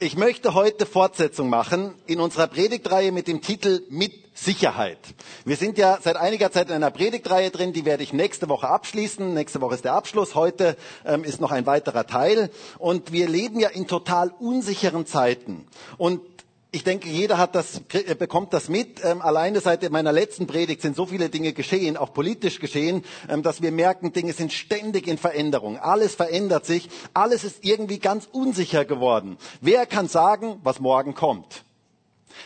Ich möchte heute Fortsetzung machen in unserer Predigtreihe mit dem Titel Mit Sicherheit. Wir sind ja seit einiger Zeit in einer Predigtreihe drin, die werde ich nächste Woche abschließen. Nächste Woche ist der Abschluss. Heute ähm, ist noch ein weiterer Teil. Und wir leben ja in total unsicheren Zeiten. Und ich denke, jeder hat das, äh, bekommt das mit. Ähm, alleine seit meiner letzten Predigt sind so viele Dinge geschehen, auch politisch geschehen, ähm, dass wir merken, Dinge sind ständig in Veränderung. Alles verändert sich. Alles ist irgendwie ganz unsicher geworden. Wer kann sagen, was morgen kommt?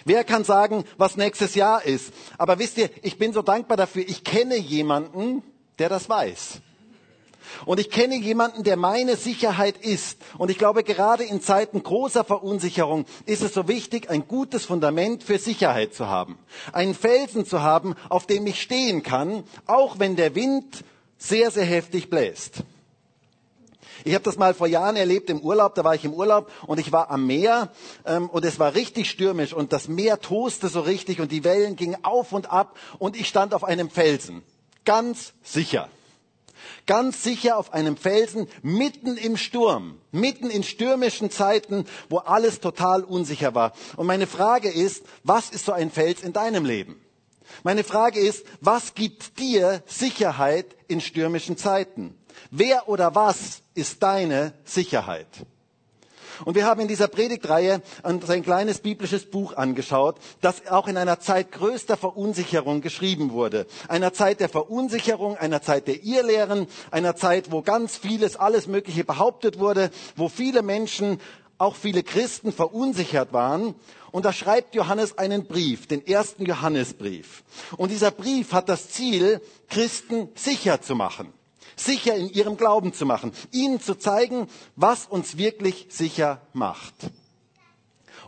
Wer kann sagen, was nächstes Jahr ist? Aber wisst ihr, ich bin so dankbar dafür. Ich kenne jemanden, der das weiß. Und ich kenne jemanden, der meine Sicherheit ist. Und ich glaube, gerade in Zeiten großer Verunsicherung ist es so wichtig, ein gutes Fundament für Sicherheit zu haben. Einen Felsen zu haben, auf dem ich stehen kann, auch wenn der Wind sehr, sehr heftig bläst. Ich habe das mal vor Jahren erlebt im Urlaub. Da war ich im Urlaub und ich war am Meer ähm, und es war richtig stürmisch und das Meer toste so richtig und die Wellen gingen auf und ab und ich stand auf einem Felsen. Ganz sicher ganz sicher auf einem Felsen mitten im Sturm, mitten in stürmischen Zeiten, wo alles total unsicher war. Und meine Frage ist, was ist so ein Fels in deinem Leben? Meine Frage ist, was gibt dir Sicherheit in stürmischen Zeiten? Wer oder was ist deine Sicherheit? Und wir haben in dieser Predigtreihe uns ein kleines biblisches Buch angeschaut, das auch in einer Zeit größter Verunsicherung geschrieben wurde. Einer Zeit der Verunsicherung, einer Zeit der Irrlehren, einer Zeit, wo ganz vieles, alles Mögliche behauptet wurde, wo viele Menschen, auch viele Christen verunsichert waren. Und da schreibt Johannes einen Brief, den ersten Johannesbrief. Und dieser Brief hat das Ziel, Christen sicher zu machen sicher in ihrem Glauben zu machen, ihnen zu zeigen, was uns wirklich sicher macht.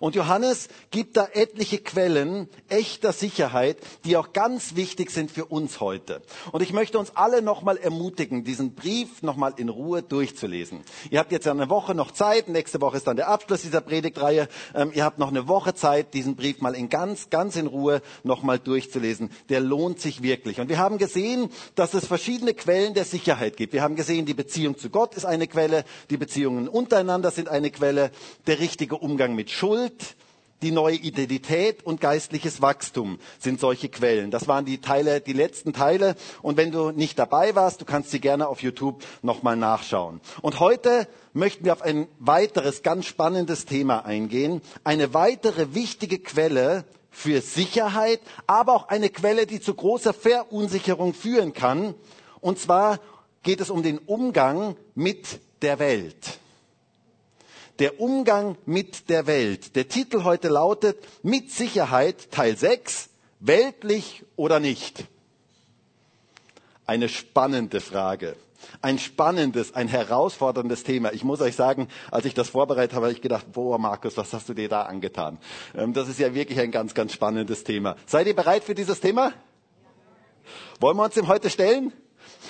Und Johannes gibt da etliche Quellen echter Sicherheit, die auch ganz wichtig sind für uns heute. Und ich möchte uns alle nochmal ermutigen, diesen Brief nochmal in Ruhe durchzulesen. Ihr habt jetzt eine Woche noch Zeit, nächste Woche ist dann der Abschluss dieser Predigtreihe. Ähm, ihr habt noch eine Woche Zeit, diesen Brief mal in ganz, ganz in Ruhe nochmal durchzulesen. Der lohnt sich wirklich. Und wir haben gesehen, dass es verschiedene Quellen der Sicherheit gibt. Wir haben gesehen, die Beziehung zu Gott ist eine Quelle, die Beziehungen untereinander sind eine Quelle, der richtige Umgang mit Schuld Schuld, die neue Identität und geistliches Wachstum sind solche Quellen. Das waren die Teile, die letzten Teile. Und wenn du nicht dabei warst, du kannst sie gerne auf YouTube nochmal nachschauen. Und heute möchten wir auf ein weiteres ganz spannendes Thema eingehen. Eine weitere wichtige Quelle für Sicherheit, aber auch eine Quelle, die zu großer Verunsicherung führen kann. Und zwar geht es um den Umgang mit der Welt. Der Umgang mit der Welt. Der Titel heute lautet Mit Sicherheit Teil 6, weltlich oder nicht? Eine spannende Frage. Ein spannendes, ein herausforderndes Thema. Ich muss euch sagen, als ich das vorbereitet habe, habe ich gedacht, boah, Markus, was hast du dir da angetan? Ähm, das ist ja wirklich ein ganz, ganz spannendes Thema. Seid ihr bereit für dieses Thema? Wollen wir uns dem heute stellen?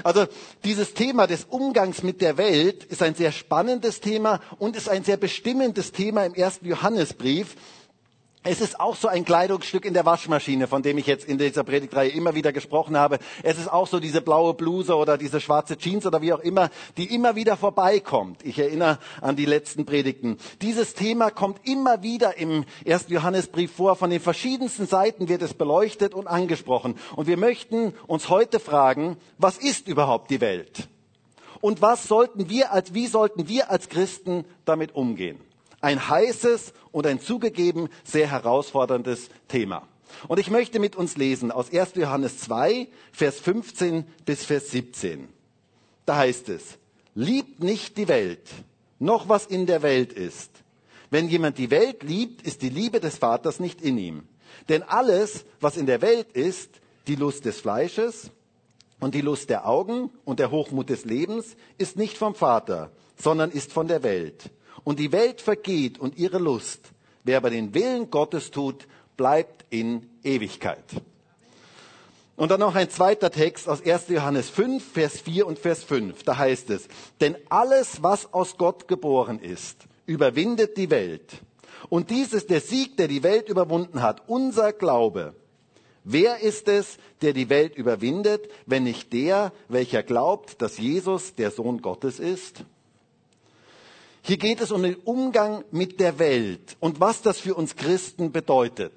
Also dieses Thema des Umgangs mit der Welt ist ein sehr spannendes Thema und ist ein sehr bestimmendes Thema im ersten Johannesbrief. Es ist auch so ein Kleidungsstück in der Waschmaschine, von dem ich jetzt in dieser Predigtreihe immer wieder gesprochen habe. Es ist auch so diese blaue Bluse oder diese schwarze Jeans oder wie auch immer, die immer wieder vorbeikommt. Ich erinnere an die letzten Predigten. Dieses Thema kommt immer wieder im ersten Johannesbrief vor. Von den verschiedensten Seiten wird es beleuchtet und angesprochen. Und wir möchten uns heute fragen, was ist überhaupt die Welt? Und was sollten wir als, wie sollten wir als Christen damit umgehen? Ein heißes und ein zugegeben sehr herausforderndes Thema. Und ich möchte mit uns lesen aus 1. Johannes 2, Vers 15 bis Vers 17. Da heißt es, liebt nicht die Welt, noch was in der Welt ist. Wenn jemand die Welt liebt, ist die Liebe des Vaters nicht in ihm. Denn alles, was in der Welt ist, die Lust des Fleisches und die Lust der Augen und der Hochmut des Lebens, ist nicht vom Vater, sondern ist von der Welt. Und die Welt vergeht und ihre Lust. Wer aber den Willen Gottes tut, bleibt in Ewigkeit. Und dann noch ein zweiter Text aus 1. Johannes 5, Vers 4 und Vers 5. Da heißt es, denn alles, was aus Gott geboren ist, überwindet die Welt. Und dies ist der Sieg, der die Welt überwunden hat, unser Glaube. Wer ist es, der die Welt überwindet, wenn nicht der, welcher glaubt, dass Jesus der Sohn Gottes ist? Hier geht es um den Umgang mit der Welt und was das für uns Christen bedeutet.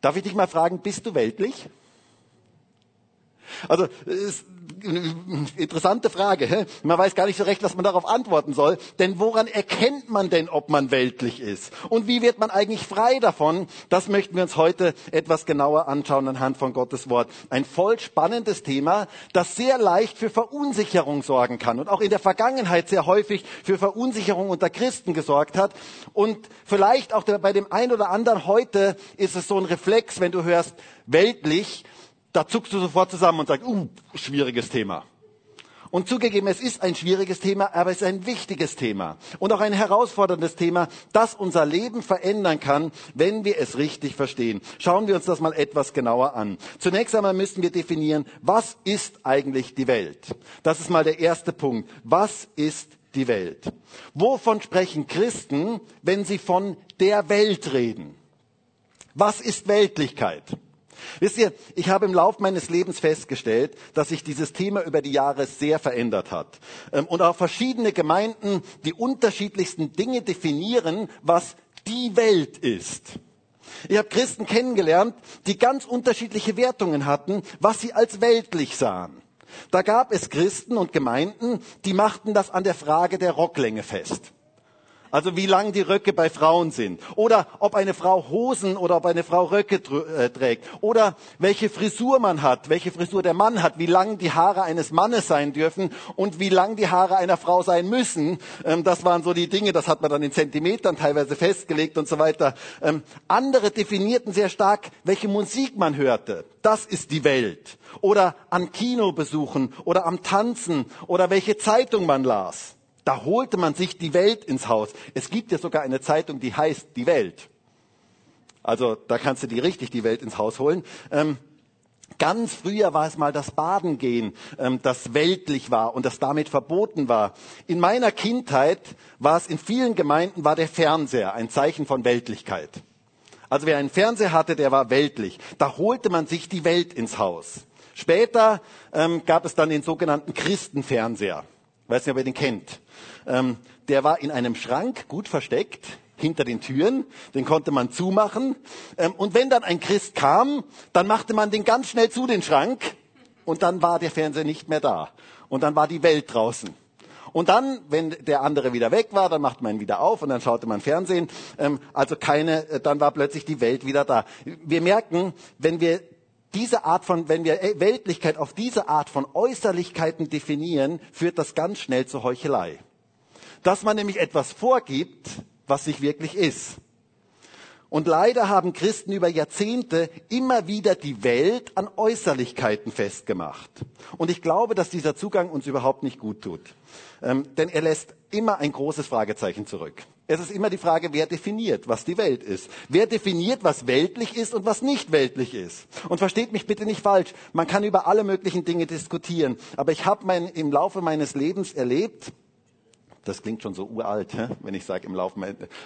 Darf ich dich mal fragen, bist du weltlich? Also interessante Frage. Hä? Man weiß gar nicht so recht, was man darauf antworten soll. Denn woran erkennt man denn, ob man weltlich ist? Und wie wird man eigentlich frei davon? Das möchten wir uns heute etwas genauer anschauen anhand von Gottes Wort. Ein voll spannendes Thema, das sehr leicht für Verunsicherung sorgen kann und auch in der Vergangenheit sehr häufig für Verunsicherung unter Christen gesorgt hat. Und vielleicht auch bei dem einen oder anderen heute ist es so ein Reflex, wenn du hörst, weltlich, da zuckst du sofort zusammen und sagst, uh, schwieriges Thema. Und zugegeben, es ist ein schwieriges Thema, aber es ist ein wichtiges Thema und auch ein herausforderndes Thema, das unser Leben verändern kann, wenn wir es richtig verstehen. Schauen wir uns das mal etwas genauer an. Zunächst einmal müssen wir definieren, was ist eigentlich die Welt? Das ist mal der erste Punkt. Was ist die Welt? Wovon sprechen Christen, wenn sie von der Welt reden? Was ist Weltlichkeit? Wisst ihr, ich habe im Lauf meines Lebens festgestellt, dass sich dieses Thema über die Jahre sehr verändert hat. Ähm, und auch verschiedene Gemeinden die unterschiedlichsten Dinge definieren, was die Welt ist. Ich habe Christen kennengelernt, die ganz unterschiedliche Wertungen hatten, was sie als weltlich sahen. Da gab es Christen und Gemeinden, die machten das an der Frage der Rocklänge fest. Also wie lang die Röcke bei Frauen sind. Oder ob eine Frau Hosen oder ob eine Frau Röcke äh, trägt. Oder welche Frisur man hat, welche Frisur der Mann hat, wie lang die Haare eines Mannes sein dürfen und wie lang die Haare einer Frau sein müssen. Ähm, das waren so die Dinge, das hat man dann in Zentimetern teilweise festgelegt und so weiter. Ähm, andere definierten sehr stark, welche Musik man hörte. Das ist die Welt. Oder an Kinobesuchen oder am Tanzen oder welche Zeitung man las. Da holte man sich die Welt ins Haus. Es gibt ja sogar eine Zeitung, die heißt Die Welt. Also da kannst du dir richtig die Welt ins Haus holen. Ähm, Ganz früher war es mal das Badengehen, ähm, das weltlich war und das damit verboten war. In meiner Kindheit war es in vielen Gemeinden war der Fernseher ein Zeichen von Weltlichkeit. Also wer einen Fernseher hatte, der war weltlich. Da holte man sich die Welt ins Haus. Später ähm, gab es dann den sogenannten Christenfernseher. Weiß nicht, ob ihr den kennt. Ähm, der war in einem Schrank gut versteckt hinter den Türen, den konnte man zumachen. Ähm, und wenn dann ein Christ kam, dann machte man den ganz schnell zu den Schrank und dann war der Fernseher nicht mehr da. Und dann war die Welt draußen. Und dann, wenn der andere wieder weg war, dann machte man ihn wieder auf und dann schaute man Fernsehen. Ähm, also keine, äh, dann war plötzlich die Welt wieder da. Wir merken, wenn wir diese Art von, wenn wir Weltlichkeit auf diese Art von Äußerlichkeiten definieren, führt das ganz schnell zur Heuchelei dass man nämlich etwas vorgibt, was sich wirklich ist. Und leider haben Christen über Jahrzehnte immer wieder die Welt an Äußerlichkeiten festgemacht. Und ich glaube, dass dieser Zugang uns überhaupt nicht gut tut. Ähm, denn er lässt immer ein großes Fragezeichen zurück. Es ist immer die Frage, wer definiert, was die Welt ist. Wer definiert, was weltlich ist und was nicht weltlich ist. Und versteht mich bitte nicht falsch. Man kann über alle möglichen Dinge diskutieren. Aber ich habe im Laufe meines Lebens erlebt, das klingt schon so uralt, wenn ich sage im Laufe.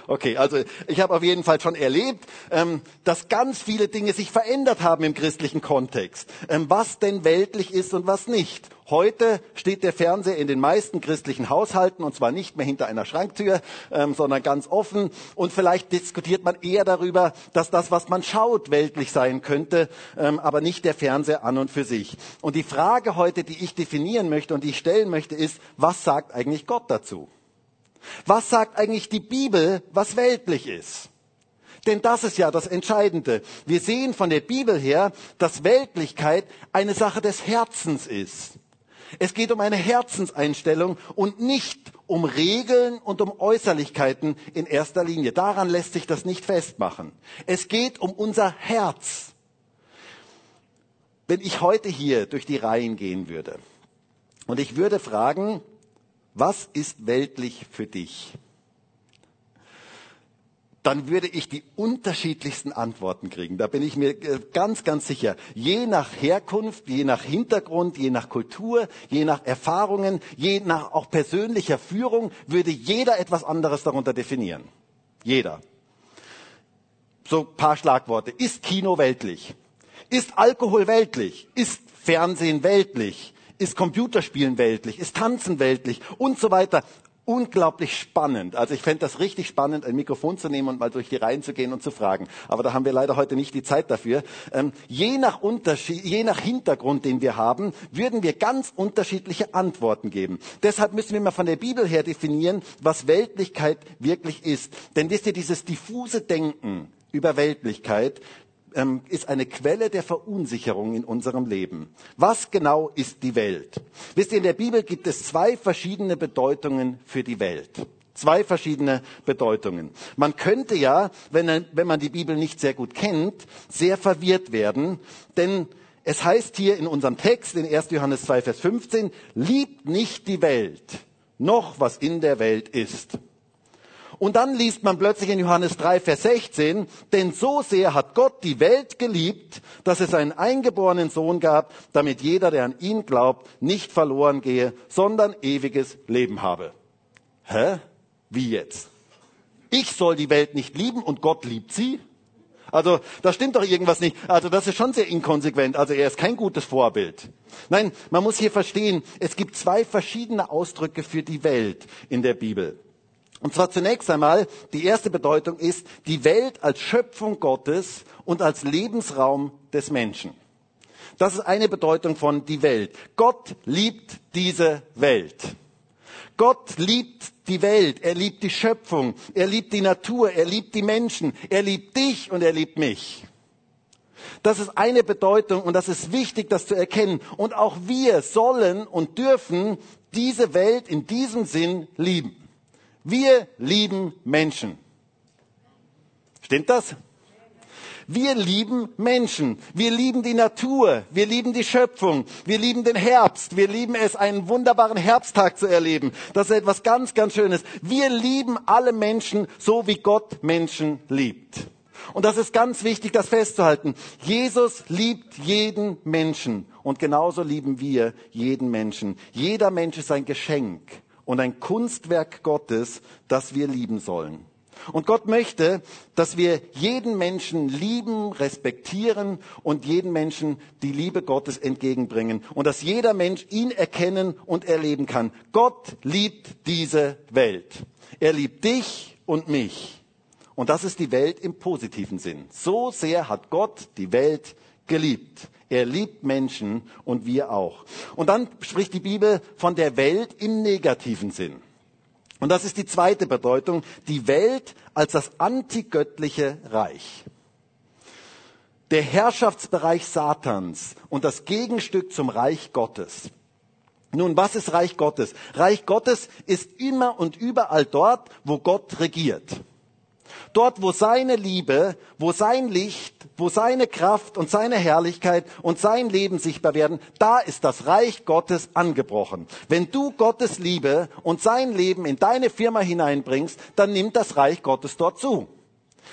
Okay, also ich habe auf jeden Fall schon erlebt, ähm, dass ganz viele Dinge sich verändert haben im christlichen Kontext. Ähm, was denn weltlich ist und was nicht. Heute steht der Fernseher in den meisten christlichen Haushalten und zwar nicht mehr hinter einer Schranktür, ähm, sondern ganz offen. Und vielleicht diskutiert man eher darüber, dass das, was man schaut, weltlich sein könnte, aber nicht der Fernseher an und für sich. Und die Frage heute, die ich definieren möchte und die ich stellen möchte, ist, was sagt eigentlich Gott dazu? Was sagt eigentlich die Bibel, was weltlich ist? Denn das ist ja das Entscheidende. Wir sehen von der Bibel her, dass Weltlichkeit eine Sache des Herzens ist. Es geht um eine Herzenseinstellung und nicht um Regeln und um Äußerlichkeiten in erster Linie. Daran lässt sich das nicht festmachen. Es geht um unser Herz. Wenn ich heute hier durch die Reihen gehen würde und ich würde fragen, was ist weltlich für dich? Dann würde ich die unterschiedlichsten Antworten kriegen. Da bin ich mir äh, ganz, ganz sicher. Je nach Herkunft, je nach Hintergrund, je nach Kultur, je nach Erfahrungen, je nach auch persönlicher Führung würde jeder etwas anderes darunter definieren. Jeder. So paar Schlagworte. Ist Kino weltlich? Ist Alkohol weltlich? Ist Fernsehen weltlich? Ist Computerspielen weltlich? Ist Tanzen weltlich? Und so weiter. Unglaublich spannend. Also ich fände das richtig spannend, ein Mikrofon zu nehmen und mal durch die Reihen zu gehen und zu fragen. Aber da haben wir leider heute nicht die Zeit dafür. Ähm, je nach Unterschied, je nach Hintergrund, den wir haben, würden wir ganz unterschiedliche Antworten geben. Deshalb müssen wir mal von der Bibel her definieren, was Weltlichkeit wirklich ist. Denn wisst ihr, dieses diffuse Denken über Weltlichkeit ähm, ist eine Quelle der Verunsicherung in unserem Leben. Was genau ist die Welt? Wisst ihr, in der Bibel gibt es zwei verschiedene Bedeutungen für die Welt. Zwei verschiedene Bedeutungen. Man könnte ja, wenn, wenn man die Bibel nicht sehr gut kennt, sehr verwirrt werden, denn es heißt hier in unserem Text in 1. Johannes 2, Vers 15, liebt nicht die Welt, noch was in der Welt ist. Und dann liest man plötzlich in Johannes 3, Vers 16, denn so sehr hat Gott die Welt geliebt, dass es einen eingeborenen Sohn gab, damit jeder, der an ihn glaubt, nicht verloren gehe, sondern ewiges Leben habe. Hä? Wie jetzt? Ich soll die Welt nicht lieben und Gott liebt sie? Also, da stimmt doch irgendwas nicht. Also, das ist schon sehr inkonsequent. Also, er ist kein gutes Vorbild. Nein, man muss hier verstehen, es gibt zwei verschiedene Ausdrücke für die Welt in der Bibel. Und zwar zunächst einmal, die erste Bedeutung ist die Welt als Schöpfung Gottes und als Lebensraum des Menschen. Das ist eine Bedeutung von die Welt. Gott liebt diese Welt. Gott liebt die Welt, er liebt die Schöpfung, er liebt die Natur, er liebt die Menschen, er liebt dich und er liebt mich. Das ist eine Bedeutung und das ist wichtig, das zu erkennen. Und auch wir sollen und dürfen diese Welt in diesem Sinn lieben. Wir lieben Menschen. Stimmt das? Wir lieben Menschen. Wir lieben die Natur. Wir lieben die Schöpfung. Wir lieben den Herbst. Wir lieben es, einen wunderbaren Herbsttag zu erleben. Das ist etwas ganz, ganz Schönes. Wir lieben alle Menschen so, wie Gott Menschen liebt. Und das ist ganz wichtig, das festzuhalten. Jesus liebt jeden Menschen. Und genauso lieben wir jeden Menschen. Jeder Mensch ist ein Geschenk und ein Kunstwerk Gottes, das wir lieben sollen. Und Gott möchte, dass wir jeden Menschen lieben, respektieren und jeden Menschen die Liebe Gottes entgegenbringen und dass jeder Mensch ihn erkennen und erleben kann. Gott liebt diese Welt. Er liebt dich und mich. Und das ist die Welt im positiven Sinn. So sehr hat Gott die Welt geliebt. Er liebt Menschen und wir auch. Und dann spricht die Bibel von der Welt im negativen Sinn. Und das ist die zweite Bedeutung, die Welt als das antigöttliche Reich. Der Herrschaftsbereich Satans und das Gegenstück zum Reich Gottes. Nun, was ist Reich Gottes? Reich Gottes ist immer und überall dort, wo Gott regiert. Dort, wo seine Liebe, wo sein Licht, wo seine Kraft und seine Herrlichkeit und sein Leben sichtbar werden, da ist das Reich Gottes angebrochen. Wenn du Gottes Liebe und sein Leben in deine Firma hineinbringst, dann nimmt das Reich Gottes dort zu.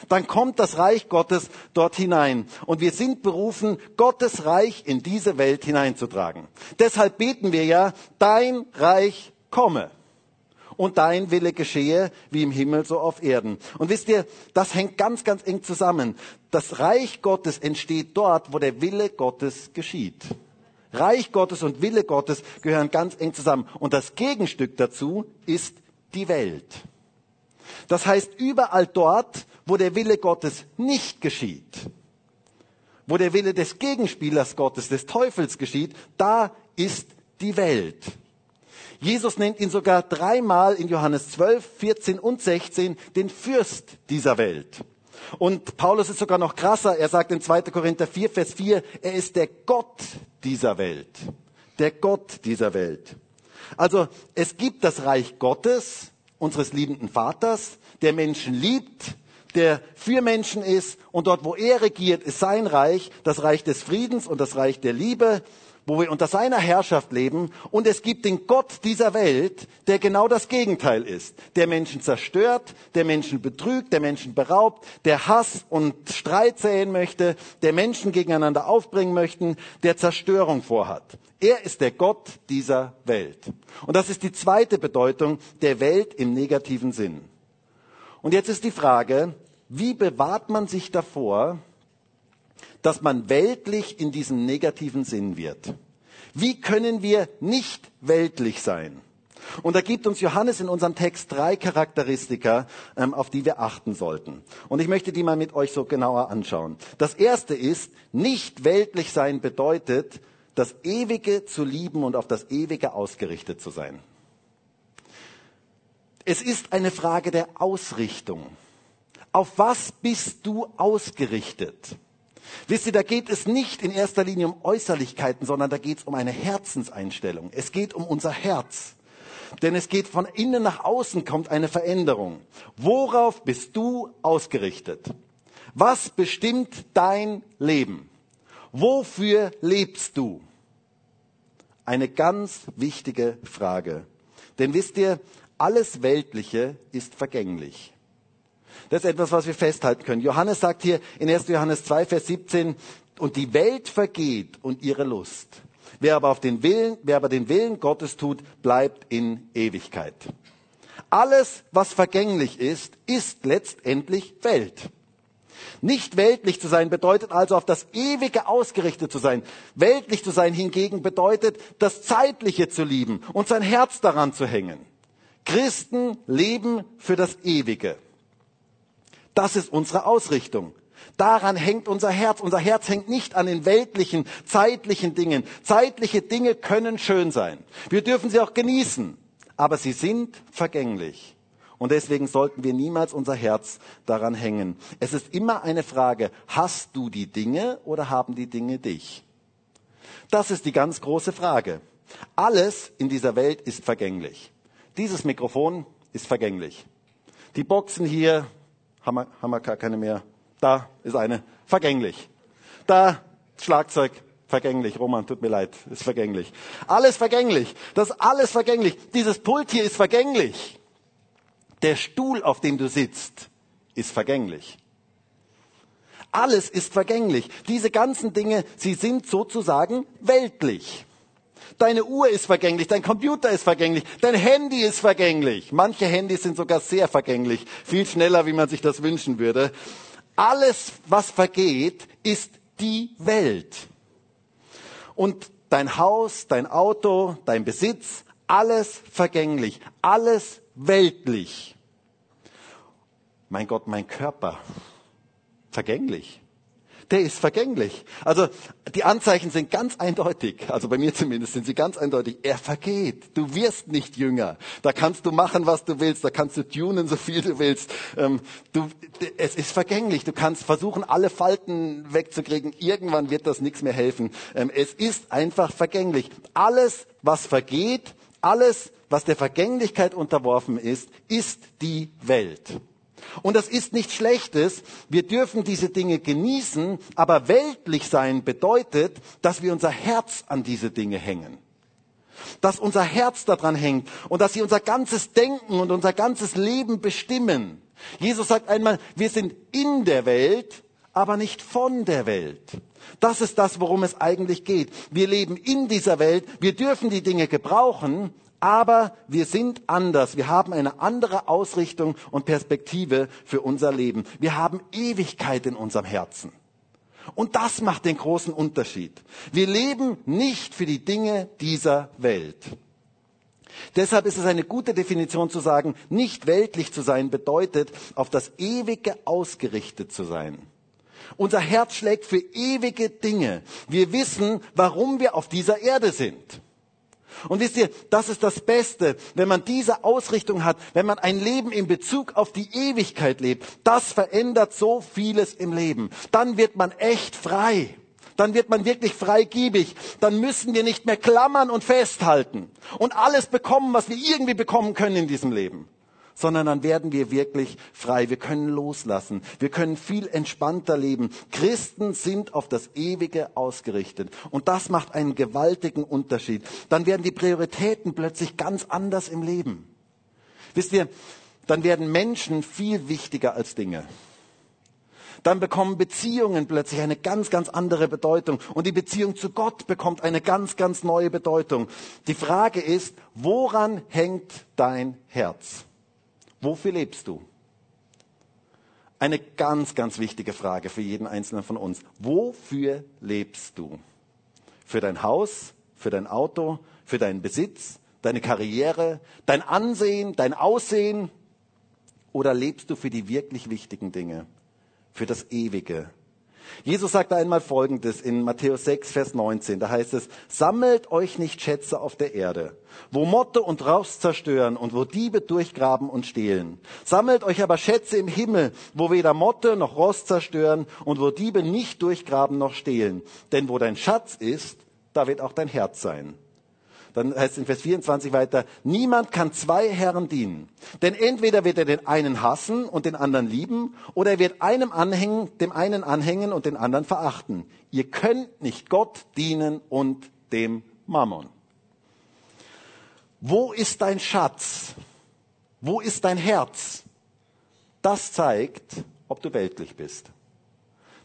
Dann kommt das Reich Gottes dort hinein. Und wir sind berufen, Gottes Reich in diese Welt hineinzutragen. Deshalb beten wir ja, dein Reich komme und dein Wille geschehe, wie im Himmel so auf Erden. Und wisst ihr, das hängt ganz, ganz eng zusammen. Das Reich Gottes entsteht dort, wo der Wille Gottes geschieht. Reich Gottes und Wille Gottes gehören ganz eng zusammen. Und das Gegenstück dazu ist die Welt. Das heißt, überall dort, wo der Wille Gottes nicht geschieht, wo der Wille des Gegenspielers Gottes, des Teufels geschieht, da ist die Welt. Jesus nennt ihn sogar dreimal in Johannes 12, 14 und 16 den Fürst dieser Welt. Und Paulus ist sogar noch krasser. Er sagt in 2. Korinther 4, Vers 4, er ist der Gott dieser Welt. Der Gott dieser Welt. Also es gibt das Reich Gottes, unseres liebenden Vaters, der Menschen liebt, der für Menschen ist und dort, wo er regiert, ist sein Reich, das Reich des Friedens und das Reich der Liebe wo wir unter seiner Herrschaft leben. Und es gibt den Gott dieser Welt, der genau das Gegenteil ist. Der Menschen zerstört, der Menschen betrügt, der Menschen beraubt, der Hass und Streit säen möchte, der Menschen gegeneinander aufbringen möchten, der Zerstörung vorhat. Er ist der Gott dieser Welt. Und das ist die zweite Bedeutung der Welt im negativen Sinn. Und jetzt ist die Frage, wie bewahrt man sich davor, dass man weltlich in diesem negativen Sinn wird. Wie können wir nicht weltlich sein? Und da gibt uns Johannes in unserem Text drei Charakteristika, ähm, auf die wir achten sollten. Und ich möchte die mal mit euch so genauer anschauen. Das erste ist, nicht weltlich sein bedeutet, das Ewige zu lieben und auf das Ewige ausgerichtet zu sein. Es ist eine Frage der Ausrichtung. Auf was bist du ausgerichtet? Wisst ihr, da geht es nicht in erster Linie um Äußerlichkeiten, sondern da geht es um eine Herzenseinstellung. Es geht um unser Herz. Denn es geht von innen nach außen, kommt eine Veränderung. Worauf bist du ausgerichtet? Was bestimmt dein Leben? Wofür lebst du? Eine ganz wichtige Frage. Denn wisst ihr, alles Weltliche ist vergänglich. Das ist etwas, was wir festhalten können. Johannes sagt hier in 1. Johannes 2, Vers 17, und die Welt vergeht und ihre Lust. Wer aber, auf den Willen, wer aber den Willen Gottes tut, bleibt in Ewigkeit. Alles, was vergänglich ist, ist letztendlich Welt. Nicht weltlich zu sein bedeutet also auf das Ewige ausgerichtet zu sein. Weltlich zu sein hingegen bedeutet, das Zeitliche zu lieben und sein Herz daran zu hängen. Christen leben für das Ewige. Das ist unsere Ausrichtung. Daran hängt unser Herz. Unser Herz hängt nicht an den weltlichen, zeitlichen Dingen. Zeitliche Dinge können schön sein. Wir dürfen sie auch genießen. Aber sie sind vergänglich. Und deswegen sollten wir niemals unser Herz daran hängen. Es ist immer eine Frage, hast du die Dinge oder haben die Dinge dich? Das ist die ganz große Frage. Alles in dieser Welt ist vergänglich. Dieses Mikrofon ist vergänglich. Die Boxen hier haben wir, haben wir gar keine mehr. Da ist eine vergänglich. Da Schlagzeug vergänglich. Roman, tut mir leid, ist vergänglich. Alles vergänglich. Das ist alles vergänglich. Dieses Pult hier ist vergänglich. Der Stuhl, auf dem du sitzt, ist vergänglich. Alles ist vergänglich. Diese ganzen Dinge, sie sind sozusagen weltlich. Deine Uhr ist vergänglich, dein Computer ist vergänglich, dein Handy ist vergänglich. Manche Handys sind sogar sehr vergänglich, viel schneller, wie man sich das wünschen würde. Alles, was vergeht, ist die Welt. Und dein Haus, dein Auto, dein Besitz, alles vergänglich, alles weltlich. Mein Gott, mein Körper, vergänglich der ist vergänglich. Also die Anzeichen sind ganz eindeutig, also bei mir zumindest sind sie ganz eindeutig. Er vergeht. Du wirst nicht jünger. Da kannst du machen, was du willst. Da kannst du tunen, so viel du willst. Ähm, du, es ist vergänglich. Du kannst versuchen, alle Falten wegzukriegen. Irgendwann wird das nichts mehr helfen. Ähm, es ist einfach vergänglich. Alles, was vergeht, alles, was der Vergänglichkeit unterworfen ist, ist die Welt. Und das ist nichts Schlechtes. Wir dürfen diese Dinge genießen, aber weltlich sein bedeutet, dass wir unser Herz an diese Dinge hängen. Dass unser Herz daran hängt und dass sie unser ganzes Denken und unser ganzes Leben bestimmen. Jesus sagt einmal, wir sind in der Welt, aber nicht von der Welt. Das ist das, worum es eigentlich geht. Wir leben in dieser Welt, wir dürfen die Dinge gebrauchen, aber wir sind anders. Wir haben eine andere Ausrichtung und Perspektive für unser Leben. Wir haben Ewigkeit in unserem Herzen. Und das macht den großen Unterschied. Wir leben nicht für die Dinge dieser Welt. Deshalb ist es eine gute Definition zu sagen, nicht weltlich zu sein bedeutet, auf das Ewige ausgerichtet zu sein. Unser Herz schlägt für ewige Dinge. Wir wissen, warum wir auf dieser Erde sind. Und wisst ihr, das ist das Beste, wenn man diese Ausrichtung hat, wenn man ein Leben in Bezug auf die Ewigkeit lebt. Das verändert so vieles im Leben. Dann wird man echt frei. Dann wird man wirklich freigiebig. Dann müssen wir nicht mehr klammern und festhalten und alles bekommen, was wir irgendwie bekommen können in diesem Leben sondern dann werden wir wirklich frei. Wir können loslassen. Wir können viel entspannter leben. Christen sind auf das Ewige ausgerichtet. Und das macht einen gewaltigen Unterschied. Dann werden die Prioritäten plötzlich ganz anders im Leben. Wisst ihr, dann werden Menschen viel wichtiger als Dinge dann bekommen Beziehungen plötzlich eine ganz, ganz andere Bedeutung. Und die Beziehung zu Gott bekommt eine ganz, ganz neue Bedeutung. Die Frage ist, woran hängt dein Herz? Wofür lebst du? Eine ganz, ganz wichtige Frage für jeden Einzelnen von uns. Wofür lebst du? Für dein Haus, für dein Auto, für deinen Besitz, deine Karriere, dein Ansehen, dein Aussehen? Oder lebst du für die wirklich wichtigen Dinge, für das Ewige? Jesus sagte einmal Folgendes in Matthäus 6, Vers 19. Da heißt es, sammelt euch nicht Schätze auf der Erde, wo Motte und Rost zerstören und wo Diebe durchgraben und stehlen. Sammelt euch aber Schätze im Himmel, wo weder Motte noch Rost zerstören und wo Diebe nicht durchgraben noch stehlen. Denn wo dein Schatz ist, da wird auch dein Herz sein. Dann heißt es in Vers 24 weiter, niemand kann zwei Herren dienen. Denn entweder wird er den einen hassen und den anderen lieben, oder er wird einem anhängen, dem einen anhängen und den anderen verachten. Ihr könnt nicht Gott dienen und dem Mammon. Wo ist dein Schatz? Wo ist dein Herz? Das zeigt, ob du weltlich bist.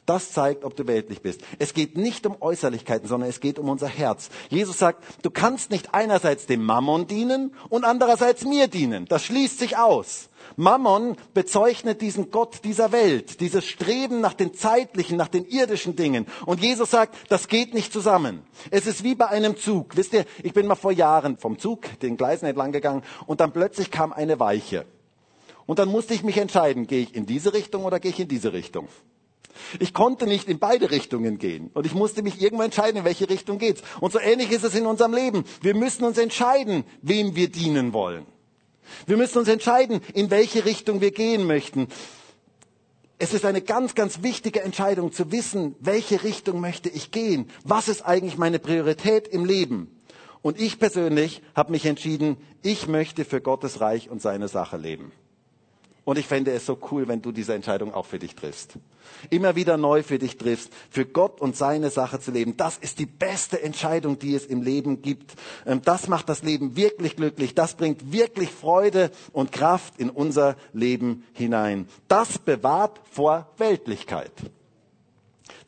Das zeigt, ob du weltlich bist. Es geht nicht um Äußerlichkeiten, sondern es geht um unser Herz. Jesus sagt, du kannst nicht einerseits dem Mammon dienen und andererseits mir dienen. Das schließt sich aus. Mammon bezeichnet diesen Gott dieser Welt, dieses Streben nach den zeitlichen, nach den irdischen Dingen. Und Jesus sagt, das geht nicht zusammen. Es ist wie bei einem Zug. Wisst ihr, ich bin mal vor Jahren vom Zug den Gleisen entlang gegangen und dann plötzlich kam eine Weiche. Und dann musste ich mich entscheiden, gehe ich in diese Richtung oder gehe ich in diese Richtung. Ich konnte nicht in beide Richtungen gehen. Und ich musste mich irgendwann entscheiden, in welche Richtung geht's. Und so ähnlich ist es in unserem Leben. Wir müssen uns entscheiden, wem wir dienen wollen. Wir müssen uns entscheiden, in welche Richtung wir gehen möchten. Es ist eine ganz, ganz wichtige Entscheidung zu wissen, welche Richtung möchte ich gehen? Was ist eigentlich meine Priorität im Leben? Und ich persönlich habe mich entschieden, ich möchte für Gottes Reich und seine Sache leben. Und ich fände es so cool, wenn du diese Entscheidung auch für dich triffst. Immer wieder neu für dich triffst, für Gott und seine Sache zu leben. Das ist die beste Entscheidung, die es im Leben gibt. Ähm, das macht das Leben wirklich glücklich. Das bringt wirklich Freude und Kraft in unser Leben hinein. Das bewahrt vor Weltlichkeit.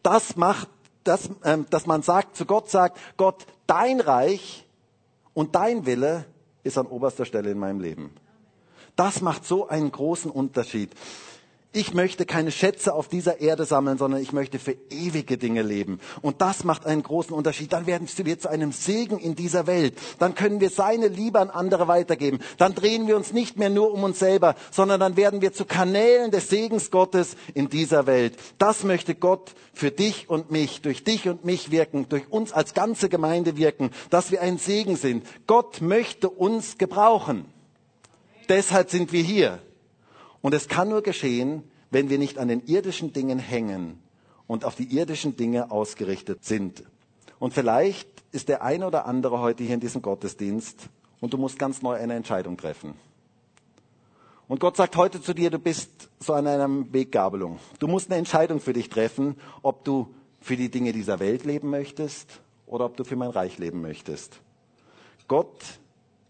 Das macht, dass, ähm, dass man sagt, zu Gott sagt, Gott, dein Reich und dein Wille ist an oberster Stelle in meinem Leben. Das macht so einen großen Unterschied. Ich möchte keine Schätze auf dieser Erde sammeln, sondern ich möchte für ewige Dinge leben. Und das macht einen großen Unterschied. Dann werden wir zu einem Segen in dieser Welt. Dann können wir seine Liebe an andere weitergeben. Dann drehen wir uns nicht mehr nur um uns selber, sondern dann werden wir zu Kanälen des Segens Gottes in dieser Welt. Das möchte Gott für dich und mich, durch dich und mich wirken, durch uns als ganze Gemeinde wirken, dass wir ein Segen sind. Gott möchte uns gebrauchen. Deshalb sind wir hier. Und es kann nur geschehen, wenn wir nicht an den irdischen Dingen hängen und auf die irdischen Dinge ausgerichtet sind. Und vielleicht ist der eine oder andere heute hier in diesem Gottesdienst und du musst ganz neu eine Entscheidung treffen. Und Gott sagt heute zu dir, du bist so an einer Weggabelung. Du musst eine Entscheidung für dich treffen, ob du für die Dinge dieser Welt leben möchtest oder ob du für mein Reich leben möchtest. Gott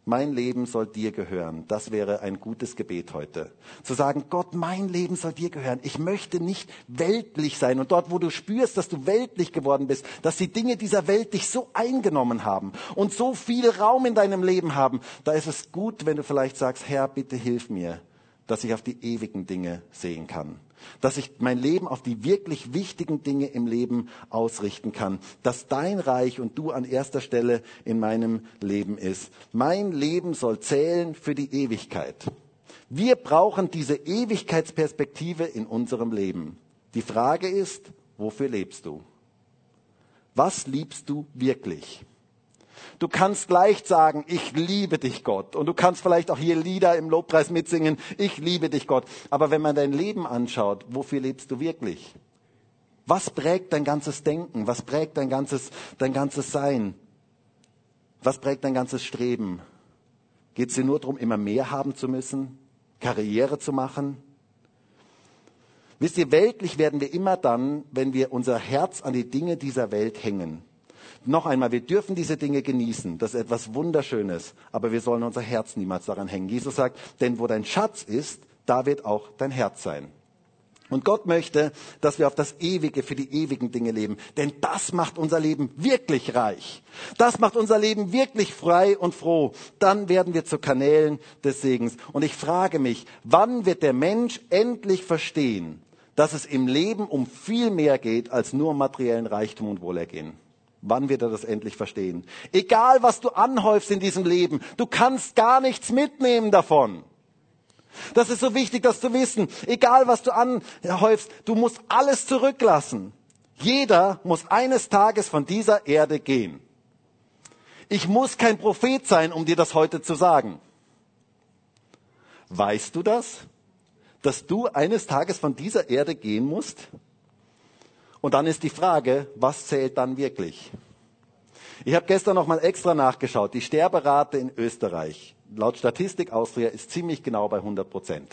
mein Leben soll dir gehören. Das wäre ein gutes Gebet heute. Zu sagen, Gott, mein Leben soll dir gehören. Ich möchte nicht weltlich sein. Und dort, wo du spürst, dass du weltlich geworden bist, dass die Dinge dieser Welt dich so eingenommen haben und so viel Raum in deinem Leben haben, da ist es gut, wenn du vielleicht sagst, Herr, bitte hilf mir, dass ich auf die ewigen Dinge sehen kann dass ich mein Leben auf die wirklich wichtigen Dinge im Leben ausrichten kann, dass dein Reich und du an erster Stelle in meinem Leben ist. Mein Leben soll zählen für die Ewigkeit. Wir brauchen diese Ewigkeitsperspektive in unserem Leben. Die Frage ist, wofür lebst du? Was liebst du wirklich? Du kannst leicht sagen, ich liebe dich Gott. Und du kannst vielleicht auch hier Lieder im Lobpreis mitsingen, ich liebe dich Gott. Aber wenn man dein Leben anschaut, wofür lebst du wirklich? Was prägt dein ganzes Denken? Was prägt dein ganzes, dein ganzes Sein? Was prägt dein ganzes Streben? Geht es dir nur darum, immer mehr haben zu müssen? Karriere zu machen? Wisst ihr, weltlich werden wir immer dann, wenn wir unser Herz an die Dinge dieser Welt hängen. Noch einmal, wir dürfen diese Dinge genießen. Das ist etwas Wunderschönes. Aber wir sollen unser Herz niemals daran hängen. Jesus sagt, denn wo dein Schatz ist, da wird auch dein Herz sein. Und Gott möchte, dass wir auf das Ewige, für die ewigen Dinge leben. Denn das macht unser Leben wirklich reich. Das macht unser Leben wirklich frei und froh. Dann werden wir zu Kanälen des Segens. Und ich frage mich, wann wird der Mensch endlich verstehen, dass es im Leben um viel mehr geht als nur materiellen Reichtum und Wohlergehen? Wann wird er das endlich verstehen? Egal, was du anhäufst in diesem Leben, du kannst gar nichts mitnehmen davon. Das ist so wichtig, das zu wissen. Egal, was du anhäufst, du musst alles zurücklassen. Jeder muss eines Tages von dieser Erde gehen. Ich muss kein Prophet sein, um dir das heute zu sagen. Weißt du das? Dass du eines Tages von dieser Erde gehen musst? Und dann ist die Frage, was zählt dann wirklich? Ich habe gestern noch mal extra nachgeschaut. Die Sterberate in Österreich, laut Statistik Austria, ist ziemlich genau bei 100 Prozent.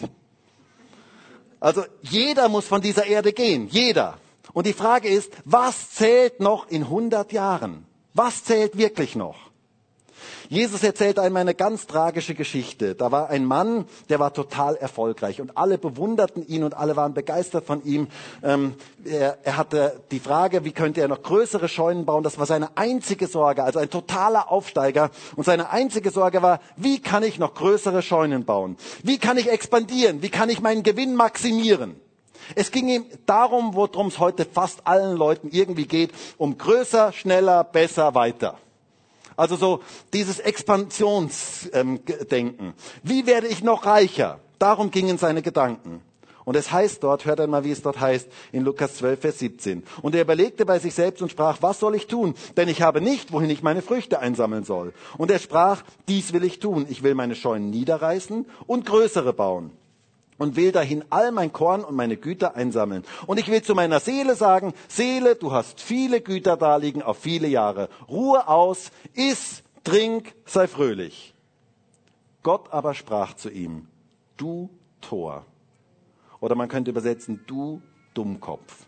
Also jeder muss von dieser Erde gehen, jeder. Und die Frage ist, was zählt noch in 100 Jahren? Was zählt wirklich noch? Jesus erzählt einmal eine ganz tragische Geschichte. Da war ein Mann, der war total erfolgreich und alle bewunderten ihn und alle waren begeistert von ihm. Ähm, er, er hatte die Frage, wie könnte er noch größere Scheunen bauen? Das war seine einzige Sorge, also ein totaler Aufsteiger. Und seine einzige Sorge war, wie kann ich noch größere Scheunen bauen? Wie kann ich expandieren? Wie kann ich meinen Gewinn maximieren? Es ging ihm darum, worum es heute fast allen Leuten irgendwie geht, um größer, schneller, besser, weiter. Also so dieses Expansionsdenken. Wie werde ich noch reicher? Darum gingen seine Gedanken. Und es heißt dort, hört einmal, wie es dort heißt, in Lukas 12, Vers 17. Und er überlegte bei sich selbst und sprach, was soll ich tun? Denn ich habe nicht, wohin ich meine Früchte einsammeln soll. Und er sprach, dies will ich tun. Ich will meine Scheunen niederreißen und größere bauen und will dahin all mein Korn und meine Güter einsammeln. Und ich will zu meiner Seele sagen, Seele, du hast viele Güter da liegen auf viele Jahre. Ruhe aus, iss, trink, sei fröhlich. Gott aber sprach zu ihm, du Tor. Oder man könnte übersetzen, du Dummkopf.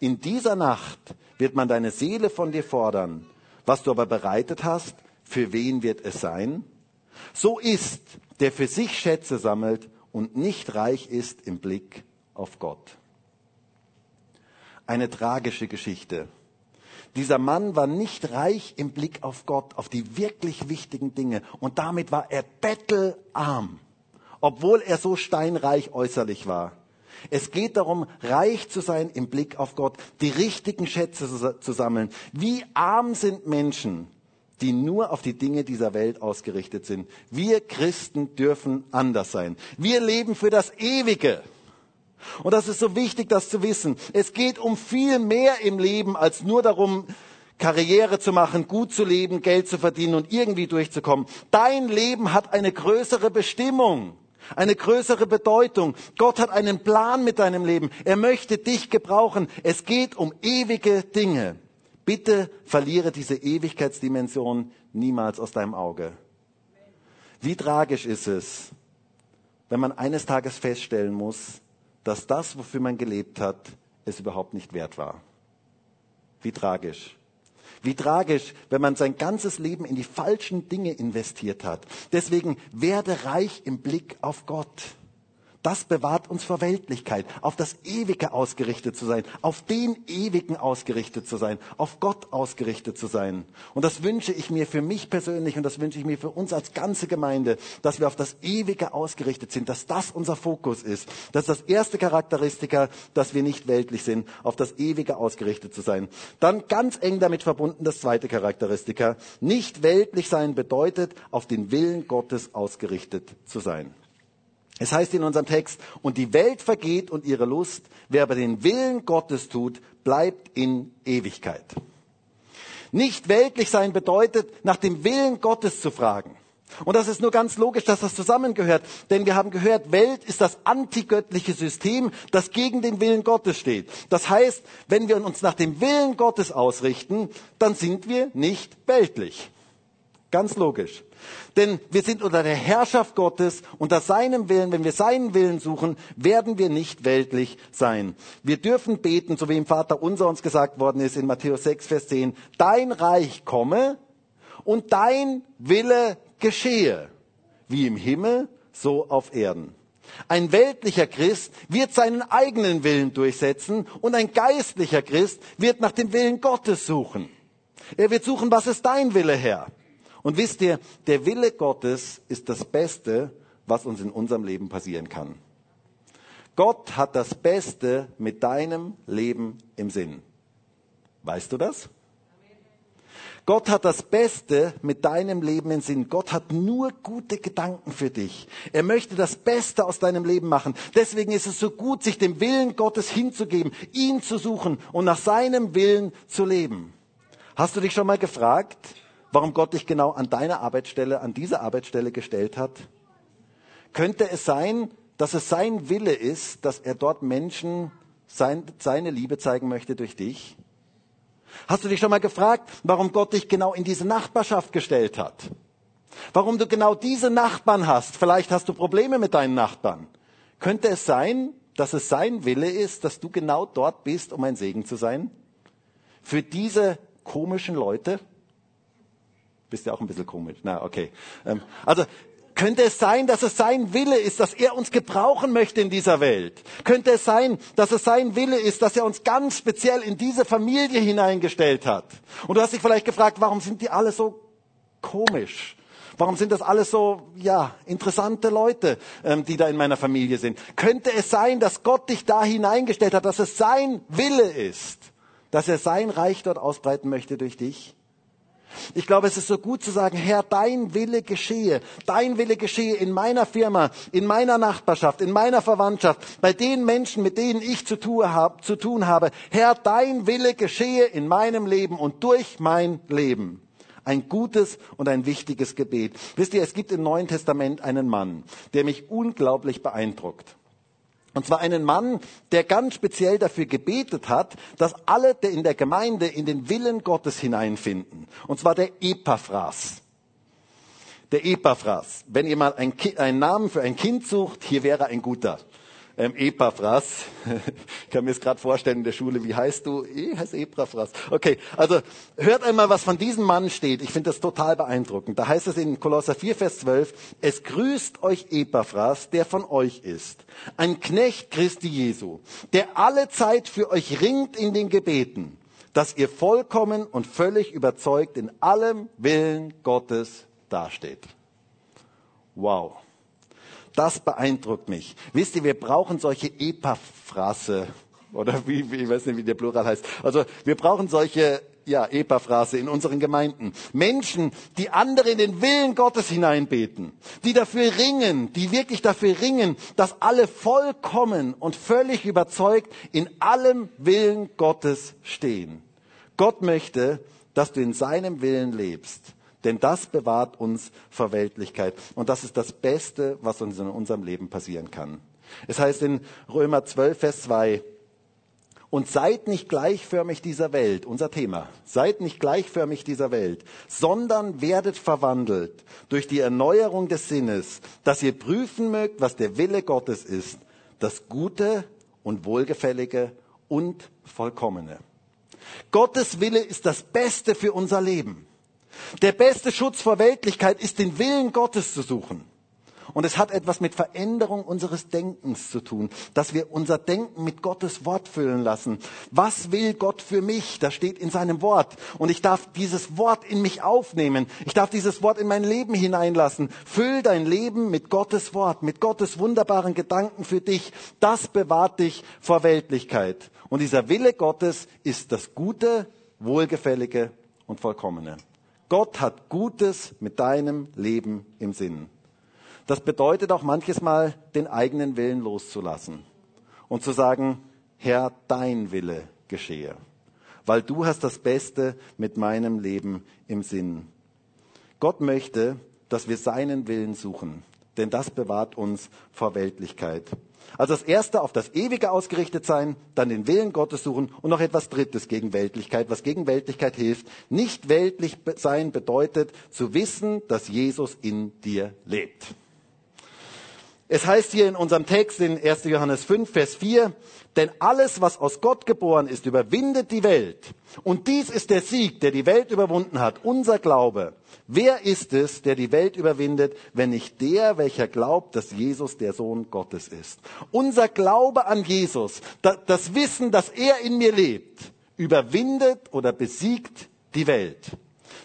In dieser Nacht wird man deine Seele von dir fordern. Was du aber bereitet hast, für wen wird es sein? So ist, der für sich Schätze sammelt und nicht reich ist im Blick auf Gott. Eine tragische Geschichte. Dieser Mann war nicht reich im Blick auf Gott, auf die wirklich wichtigen Dinge. Und damit war er bettelarm, obwohl er so steinreich äußerlich war. Es geht darum, reich zu sein im Blick auf Gott, die richtigen Schätze zu sammeln. Wie arm sind Menschen, die nur auf die Dinge dieser Welt ausgerichtet sind. Wir Christen dürfen anders sein. Wir leben für das Ewige. Und das ist so wichtig, das zu wissen. Es geht um viel mehr im Leben als nur darum, Karriere zu machen, gut zu leben, Geld zu verdienen und irgendwie durchzukommen. Dein Leben hat eine größere Bestimmung, eine größere Bedeutung. Gott hat einen Plan mit deinem Leben. Er möchte dich gebrauchen. Es geht um ewige Dinge. Bitte verliere diese Ewigkeitsdimension niemals aus deinem Auge. Wie tragisch ist es, wenn man eines Tages feststellen muss, dass das, wofür man gelebt hat, es überhaupt nicht wert war. Wie tragisch. Wie tragisch, wenn man sein ganzes Leben in die falschen Dinge investiert hat. Deswegen werde reich im Blick auf Gott. Das bewahrt uns vor Weltlichkeit, auf das Ewige ausgerichtet zu sein, auf den Ewigen ausgerichtet zu sein, auf Gott ausgerichtet zu sein. Und das wünsche ich mir für mich persönlich und das wünsche ich mir für uns als ganze Gemeinde, dass wir auf das Ewige ausgerichtet sind, dass das unser Fokus ist. Das ist das erste Charakteristika, dass wir nicht weltlich sind, auf das Ewige ausgerichtet zu sein. Dann ganz eng damit verbunden das zweite Charakteristika. Nicht weltlich sein bedeutet, auf den Willen Gottes ausgerichtet zu sein. Es heißt in unserem Text, und die Welt vergeht und ihre Lust, wer aber den Willen Gottes tut, bleibt in Ewigkeit. Nicht weltlich sein bedeutet, nach dem Willen Gottes zu fragen. Und das ist nur ganz logisch, dass das zusammengehört. Denn wir haben gehört, Welt ist das antigöttliche System, das gegen den Willen Gottes steht. Das heißt, wenn wir uns nach dem Willen Gottes ausrichten, dann sind wir nicht weltlich. Ganz logisch. Denn wir sind unter der Herrschaft Gottes, unter seinem Willen. Wenn wir seinen Willen suchen, werden wir nicht weltlich sein. Wir dürfen beten, so wie im Vater unser uns gesagt worden ist in Matthäus 6, Vers 10. Dein Reich komme und dein Wille geschehe, wie im Himmel, so auf Erden. Ein weltlicher Christ wird seinen eigenen Willen durchsetzen und ein geistlicher Christ wird nach dem Willen Gottes suchen. Er wird suchen, was ist dein Wille, Herr? Und wisst ihr, der Wille Gottes ist das Beste, was uns in unserem Leben passieren kann. Gott hat das Beste mit deinem Leben im Sinn. Weißt du das? Gott hat das Beste mit deinem Leben in Sinn. Gott hat nur gute Gedanken für dich. Er möchte das Beste aus deinem Leben machen. Deswegen ist es so gut, sich dem Willen Gottes hinzugeben, ihn zu suchen und nach seinem Willen zu leben. Hast du dich schon mal gefragt, warum Gott dich genau an deine Arbeitsstelle, an diese Arbeitsstelle gestellt hat? Könnte es sein, dass es sein Wille ist, dass er dort Menschen sein, seine Liebe zeigen möchte durch dich? Hast du dich schon mal gefragt, warum Gott dich genau in diese Nachbarschaft gestellt hat? Warum du genau diese Nachbarn hast? Vielleicht hast du Probleme mit deinen Nachbarn. Könnte es sein, dass es sein Wille ist, dass du genau dort bist, um ein Segen zu sein? Für diese komischen Leute? Bist ja auch ein bisschen komisch. Na, okay. Ähm, also könnte es sein, dass es sein Wille ist, dass er uns gebrauchen möchte in dieser Welt? Könnte es sein, dass es sein Wille ist, dass er uns ganz speziell in diese Familie hineingestellt hat? Und du hast dich vielleicht gefragt, warum sind die alle so komisch? Warum sind das alles so, ja, interessante Leute, ähm, die da in meiner Familie sind? Könnte es sein, dass Gott dich da hineingestellt hat, dass es sein Wille ist, dass er sein Reich dort ausbreiten möchte durch dich? Ich glaube, es ist so gut zu sagen, Herr, dein Wille geschehe. Dein Wille geschehe in meiner Firma, in meiner Nachbarschaft, in meiner Verwandtschaft, bei den Menschen, mit denen ich zu tun habe. Herr, dein Wille geschehe in meinem Leben und durch mein Leben. Ein gutes und ein wichtiges Gebet. Wisst ihr, es gibt im Neuen Testament einen Mann, der mich unglaublich beeindruckt. Und zwar einen Mann, der ganz speziell dafür gebetet hat, dass alle in der Gemeinde in den Willen Gottes hineinfinden. Und zwar der Epaphras. Der Epaphras. Wenn ihr mal einen Namen für ein Kind sucht, hier wäre ein guter ähm, Epaphras. ich kann mir es gerade vorstellen in der Schule, wie heißt du? Ich heiße Epaphras. Okay, also hört einmal, was von diesem Mann steht. Ich finde das total beeindruckend. Da heißt es in Kolosser 4, Vers 12, es grüßt euch Epaphras, der von euch ist, ein Knecht Christi Jesu, der alle Zeit für euch ringt in den Gebeten, dass ihr vollkommen und völlig überzeugt in allem Willen Gottes dasteht. Wow. Das beeindruckt mich. Wisst ihr, wir brauchen solche Epaphrase oder wie, wie, ich weiß nicht, wie der Plural heißt. Also wir brauchen solche ja, Epaphrase in unseren Gemeinden. Menschen, die andere in den Willen Gottes hineinbeten, die dafür ringen, die wirklich dafür ringen, dass alle vollkommen und völlig überzeugt in allem Willen Gottes stehen. Gott möchte, dass du in seinem Willen lebst. Denn das bewahrt uns vor Weltlichkeit. Und das ist das Beste, was uns in unserem Leben passieren kann. Es heißt in Römer 12, Vers 2, und seid nicht gleichförmig dieser Welt, unser Thema, seid nicht gleichförmig dieser Welt, sondern werdet verwandelt durch die Erneuerung des Sinnes, dass ihr prüfen mögt, was der Wille Gottes ist, das Gute und Wohlgefällige und Vollkommene. Gottes Wille ist das Beste für unser Leben. Der beste Schutz vor Weltlichkeit ist, den Willen Gottes zu suchen. Und es hat etwas mit Veränderung unseres Denkens zu tun, dass wir unser Denken mit Gottes Wort füllen lassen. Was will Gott für mich? Das steht in seinem Wort. Und ich darf dieses Wort in mich aufnehmen. Ich darf dieses Wort in mein Leben hineinlassen. Füll dein Leben mit Gottes Wort, mit Gottes wunderbaren Gedanken für dich. Das bewahrt dich vor Weltlichkeit. Und dieser Wille Gottes ist das Gute, Wohlgefällige und Vollkommene. Gott hat Gutes mit deinem Leben im Sinn. Das bedeutet auch manches Mal, den eigenen Willen loszulassen und zu sagen, Herr, dein Wille geschehe, weil du hast das Beste mit meinem Leben im Sinn. Gott möchte, dass wir seinen Willen suchen, denn das bewahrt uns vor Weltlichkeit. Also das erste auf das Ewige ausgerichtet sein, dann den Willen Gottes suchen und noch etwas Drittes gegen Weltlichkeit, was gegen Weltlichkeit hilft. Nicht weltlich sein bedeutet zu wissen, dass Jesus in dir lebt. Es heißt hier in unserem Text in 1. Johannes 5, Vers 4, denn alles, was aus Gott geboren ist, überwindet die Welt. Und dies ist der Sieg, der die Welt überwunden hat, unser Glaube. Wer ist es, der die Welt überwindet, wenn nicht der, welcher glaubt, dass Jesus der Sohn Gottes ist? Unser Glaube an Jesus, das Wissen, dass er in mir lebt, überwindet oder besiegt die Welt.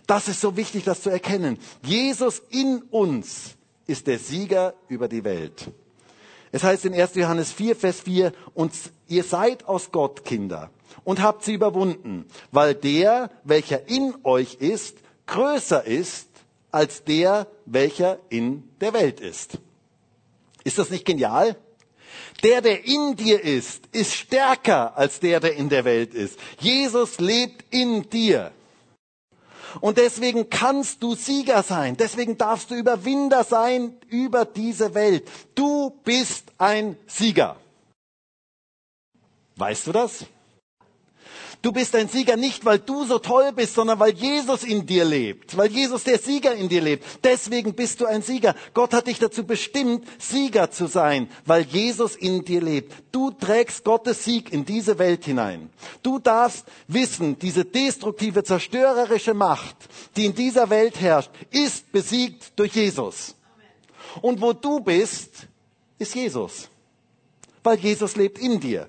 Das ist so wichtig, das zu erkennen. Jesus in uns ist der Sieger über die Welt. Es heißt in 1. Johannes 4, Vers 4, und ihr seid aus Gott Kinder. und habt sie überwunden, weil der, welcher in euch ist, größer ist als der, welcher in der Welt ist. Ist das nicht genial? Der, der in dir ist, ist stärker als der, der in der Welt ist. Jesus lebt in dir. Und deswegen kannst du Sieger sein. Deswegen darfst du Überwinder sein über diese Welt. Du bist ein Sieger. Weißt du das? Du bist ein Sieger nicht, weil du so toll bist, sondern weil Jesus in dir lebt, weil Jesus der Sieger in dir lebt. Deswegen bist du ein Sieger. Gott hat dich dazu bestimmt, Sieger zu sein, weil Jesus in dir lebt. Du trägst Gottes Sieg in diese Welt hinein. Du darfst wissen, diese destruktive, zerstörerische Macht, die in dieser Welt herrscht, ist besiegt durch Jesus. Und wo du bist, ist Jesus, weil Jesus lebt in dir.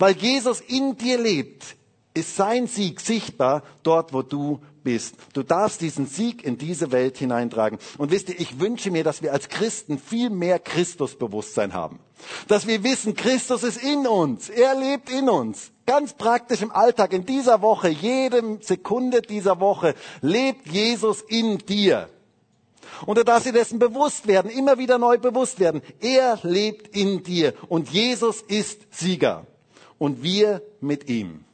Weil Jesus in dir lebt, ist sein Sieg sichtbar dort, wo du bist. Du darfst diesen Sieg in diese Welt hineintragen. Und wisst ihr, ich wünsche mir, dass wir als Christen viel mehr Christusbewusstsein haben. Dass wir wissen, Christus ist in uns. Er lebt in uns. Ganz praktisch im Alltag, in dieser Woche, jede Sekunde dieser Woche lebt Jesus in dir. Und du darfst dir dessen bewusst werden, immer wieder neu bewusst werden. Er lebt in dir und Jesus ist Sieger und wir mit ihm.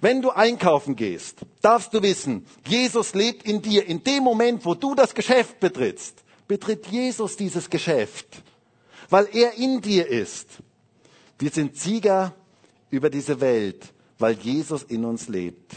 Wenn du einkaufen gehst, darfst du wissen, Jesus lebt in dir. In dem Moment, wo du das Geschäft betrittst, betritt Jesus dieses Geschäft, weil er in dir ist. Wir sind Sieger über diese Welt, weil Jesus in uns lebt.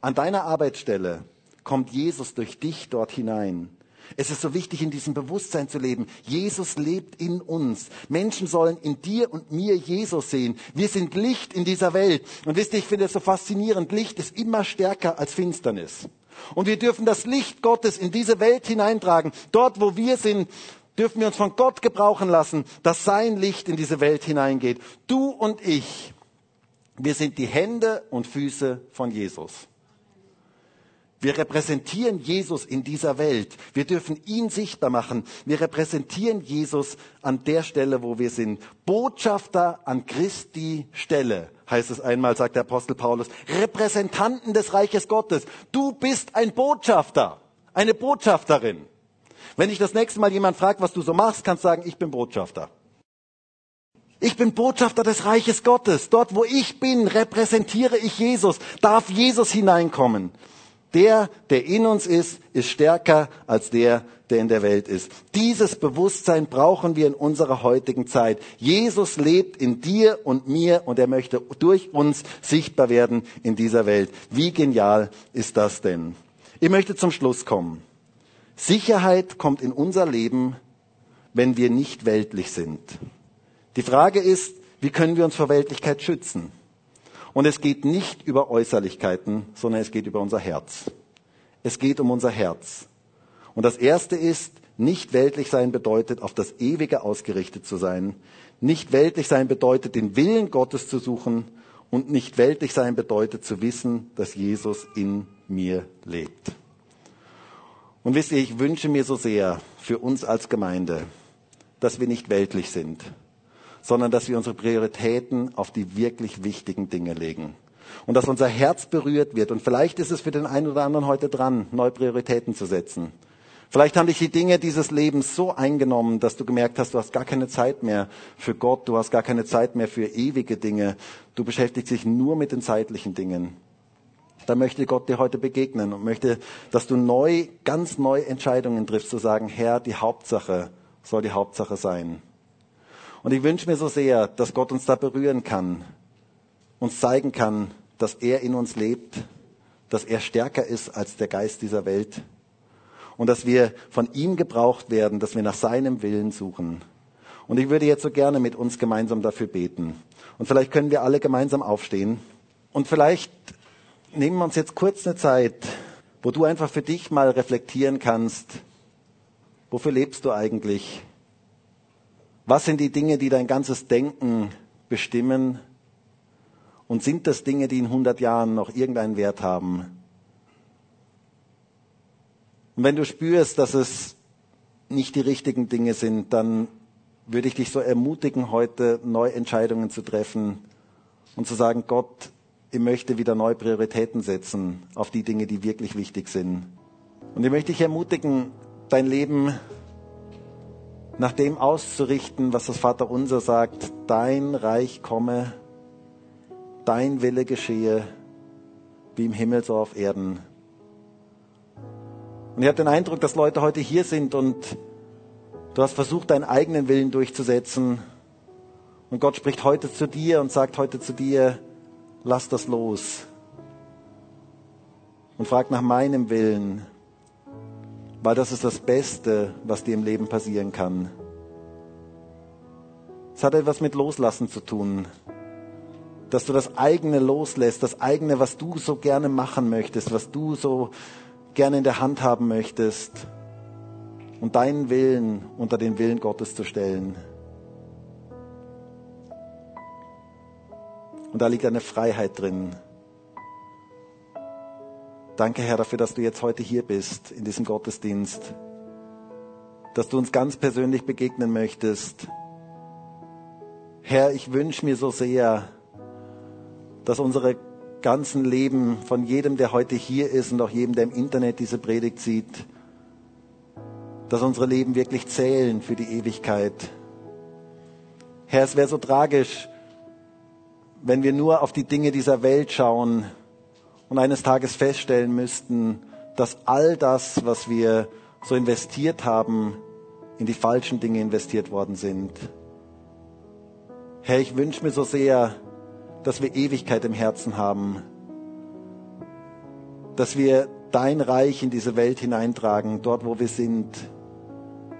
An deiner Arbeitsstelle kommt Jesus durch dich dort hinein. Es ist so wichtig, in diesem Bewusstsein zu leben. Jesus lebt in uns. Menschen sollen in dir und mir Jesus sehen. Wir sind Licht in dieser Welt. Und wisst ihr, ich finde es so faszinierend. Licht ist immer stärker als Finsternis. Und wir dürfen das Licht Gottes in diese Welt hineintragen. Dort, wo wir sind, dürfen wir uns von Gott gebrauchen lassen, dass sein Licht in diese Welt hineingeht. Du und ich, wir sind die Hände und Füße von Jesus. Wir repräsentieren Jesus in dieser Welt. Wir dürfen ihn sichtbar machen. Wir repräsentieren Jesus an der Stelle, wo wir sind. Botschafter an Christi Stelle, heißt es einmal, sagt der Apostel Paulus. Repräsentanten des Reiches Gottes. Du bist ein Botschafter, eine Botschafterin. Wenn dich das nächste Mal jemand fragt, was du so machst, kannst du sagen, ich bin Botschafter. Ich bin Botschafter des Reiches Gottes. Dort, wo ich bin, repräsentiere ich Jesus. Darf Jesus hineinkommen. Der, der in uns ist, ist stärker als der, der in der Welt ist. Dieses Bewusstsein brauchen wir in unserer heutigen Zeit. Jesus lebt in dir und mir und er möchte durch uns sichtbar werden in dieser Welt. Wie genial ist das denn? Ich möchte zum Schluss kommen. Sicherheit kommt in unser Leben, wenn wir nicht weltlich sind. Die Frage ist, wie können wir uns vor Weltlichkeit schützen? Und es geht nicht über Äußerlichkeiten, sondern es geht über unser Herz. Es geht um unser Herz. Und das Erste ist, nicht weltlich sein bedeutet, auf das Ewige ausgerichtet zu sein. Nicht weltlich sein bedeutet, den Willen Gottes zu suchen. Und nicht weltlich sein bedeutet, zu wissen, dass Jesus in mir lebt. Und wisst ihr, ich wünsche mir so sehr für uns als Gemeinde, dass wir nicht weltlich sind, sondern dass wir unsere Prioritäten auf die wirklich wichtigen Dinge legen. Und dass unser Herz berührt wird. Und vielleicht ist es für den einen oder anderen heute dran, neue Prioritäten zu setzen. Vielleicht haben dich die Dinge dieses Lebens so eingenommen, dass du gemerkt hast, du hast gar keine Zeit mehr für Gott, du hast gar keine Zeit mehr für ewige Dinge. Du beschäftigst dich nur mit den zeitlichen Dingen. Da möchte Gott dir heute begegnen und möchte, dass du neu, ganz neu Entscheidungen triffst, zu sagen, Herr, die Hauptsache soll die Hauptsache sein. Und ich wünsche mir so sehr, dass Gott uns da berühren kann, uns zeigen kann, dass er in uns lebt, dass er stärker ist als der Geist dieser Welt und dass wir von ihm gebraucht werden, dass wir nach seinem Willen suchen. Und ich würde jetzt so gerne mit uns gemeinsam dafür beten. Und vielleicht können wir alle gemeinsam aufstehen. Und vielleicht nehmen wir uns jetzt kurz eine Zeit, wo du einfach für dich mal reflektieren kannst, wofür lebst du eigentlich? Was sind die Dinge, die dein ganzes Denken bestimmen? Und sind das Dinge, die in 100 Jahren noch irgendeinen Wert haben? Und wenn du spürst, dass es nicht die richtigen Dinge sind, dann würde ich dich so ermutigen, heute neue Entscheidungen zu treffen und zu sagen, Gott, ich möchte wieder neue Prioritäten setzen auf die Dinge, die wirklich wichtig sind. Und ich möchte dich ermutigen, dein Leben nach dem auszurichten, was das Vater unser sagt. Dein Reich komme, dein Wille geschehe, wie im Himmel so auf Erden. Und ich habe den Eindruck, dass Leute heute hier sind und du hast versucht, deinen eigenen Willen durchzusetzen. Und Gott spricht heute zu dir und sagt heute zu dir, lass das los. Und frag nach meinem Willen, weil das ist das Beste, was dir im Leben passieren kann. Es hat etwas mit Loslassen zu tun. Dass du das eigene loslässt, das eigene, was du so gerne machen möchtest, was du so gerne in der Hand haben möchtest und deinen Willen unter den Willen Gottes zu stellen. Und da liegt eine Freiheit drin. Danke, Herr, dafür, dass du jetzt heute hier bist in diesem Gottesdienst. Dass du uns ganz persönlich begegnen möchtest. Herr, ich wünsche mir so sehr, dass unsere ganzen Leben von jedem, der heute hier ist und auch jedem, der im Internet diese Predigt sieht, dass unsere Leben wirklich zählen für die Ewigkeit. Herr, es wäre so tragisch, wenn wir nur auf die Dinge dieser Welt schauen und eines Tages feststellen müssten, dass all das, was wir so investiert haben, in die falschen Dinge investiert worden sind. Herr, ich wünsche mir so sehr, dass wir Ewigkeit im Herzen haben, dass wir dein Reich in diese Welt hineintragen, dort wo wir sind,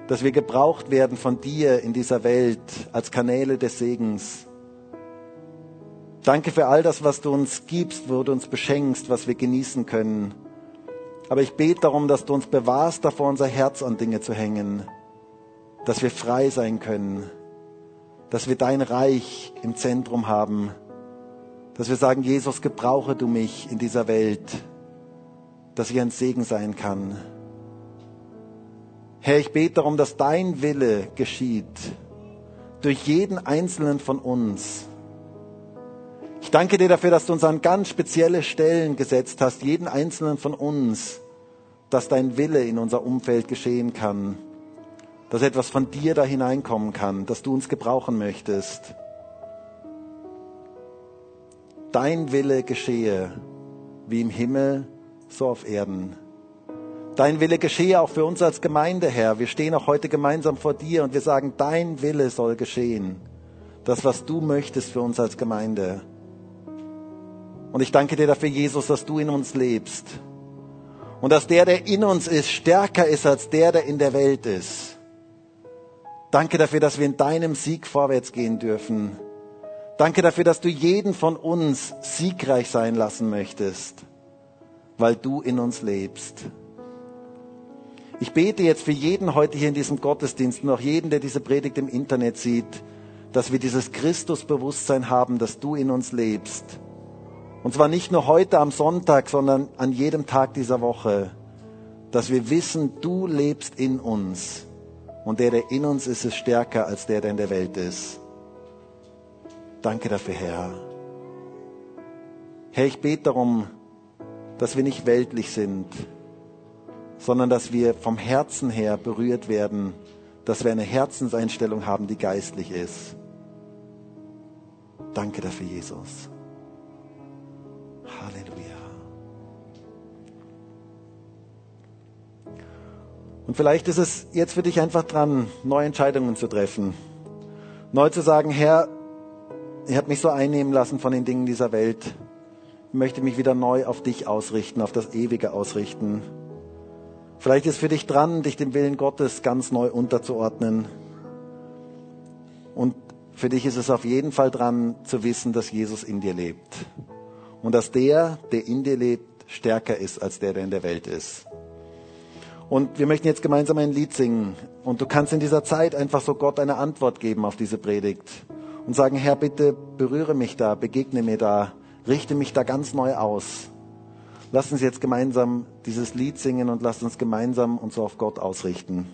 dass wir gebraucht werden von dir in dieser Welt als Kanäle des Segens, Danke für all das, was du uns gibst, wo du uns beschenkst, was wir genießen können. Aber ich bete darum, dass du uns bewahrst, davor unser Herz an Dinge zu hängen, dass wir frei sein können, dass wir dein Reich im Zentrum haben, dass wir sagen, Jesus, gebrauche du mich in dieser Welt, dass ich ein Segen sein kann. Herr, ich bete darum, dass dein Wille geschieht durch jeden einzelnen von uns ich danke dir dafür, dass du uns an ganz spezielle Stellen gesetzt hast, jeden einzelnen von uns, dass dein Wille in unser Umfeld geschehen kann, dass etwas von dir da hineinkommen kann, dass du uns gebrauchen möchtest. Dein Wille geschehe, wie im Himmel, so auf Erden. Dein Wille geschehe auch für uns als Gemeinde, Herr. Wir stehen auch heute gemeinsam vor dir und wir sagen, dein Wille soll geschehen. Das, was du möchtest für uns als Gemeinde. Und ich danke dir dafür, Jesus, dass du in uns lebst. Und dass der, der in uns ist, stärker ist als der, der in der Welt ist. Danke dafür, dass wir in deinem Sieg vorwärts gehen dürfen. Danke dafür, dass du jeden von uns siegreich sein lassen möchtest, weil du in uns lebst. Ich bete jetzt für jeden heute hier in diesem Gottesdienst und auch jeden, der diese Predigt im Internet sieht, dass wir dieses Christusbewusstsein haben, dass du in uns lebst und zwar nicht nur heute am Sonntag, sondern an jedem Tag dieser Woche, dass wir wissen, du lebst in uns. Und der, der in uns ist, ist stärker als der, der in der Welt ist. Danke dafür, Herr. Herr, ich bete darum, dass wir nicht weltlich sind, sondern dass wir vom Herzen her berührt werden, dass wir eine Herzenseinstellung haben, die geistlich ist. Danke dafür, Jesus. Und vielleicht ist es jetzt für dich einfach dran, neue Entscheidungen zu treffen. Neu zu sagen, Herr, ich habe mich so einnehmen lassen von den Dingen dieser Welt. Ich möchte mich wieder neu auf dich ausrichten, auf das Ewige ausrichten. Vielleicht ist für dich dran, dich dem Willen Gottes ganz neu unterzuordnen. Und für dich ist es auf jeden Fall dran zu wissen, dass Jesus in dir lebt und dass der, der in dir lebt, stärker ist als der, der in der Welt ist. Und wir möchten jetzt gemeinsam ein Lied singen. Und du kannst in dieser Zeit einfach so Gott eine Antwort geben auf diese Predigt und sagen, Herr, bitte berühre mich da, begegne mir da, richte mich da ganz neu aus. Lass uns jetzt gemeinsam dieses Lied singen und lass uns gemeinsam uns so auf Gott ausrichten.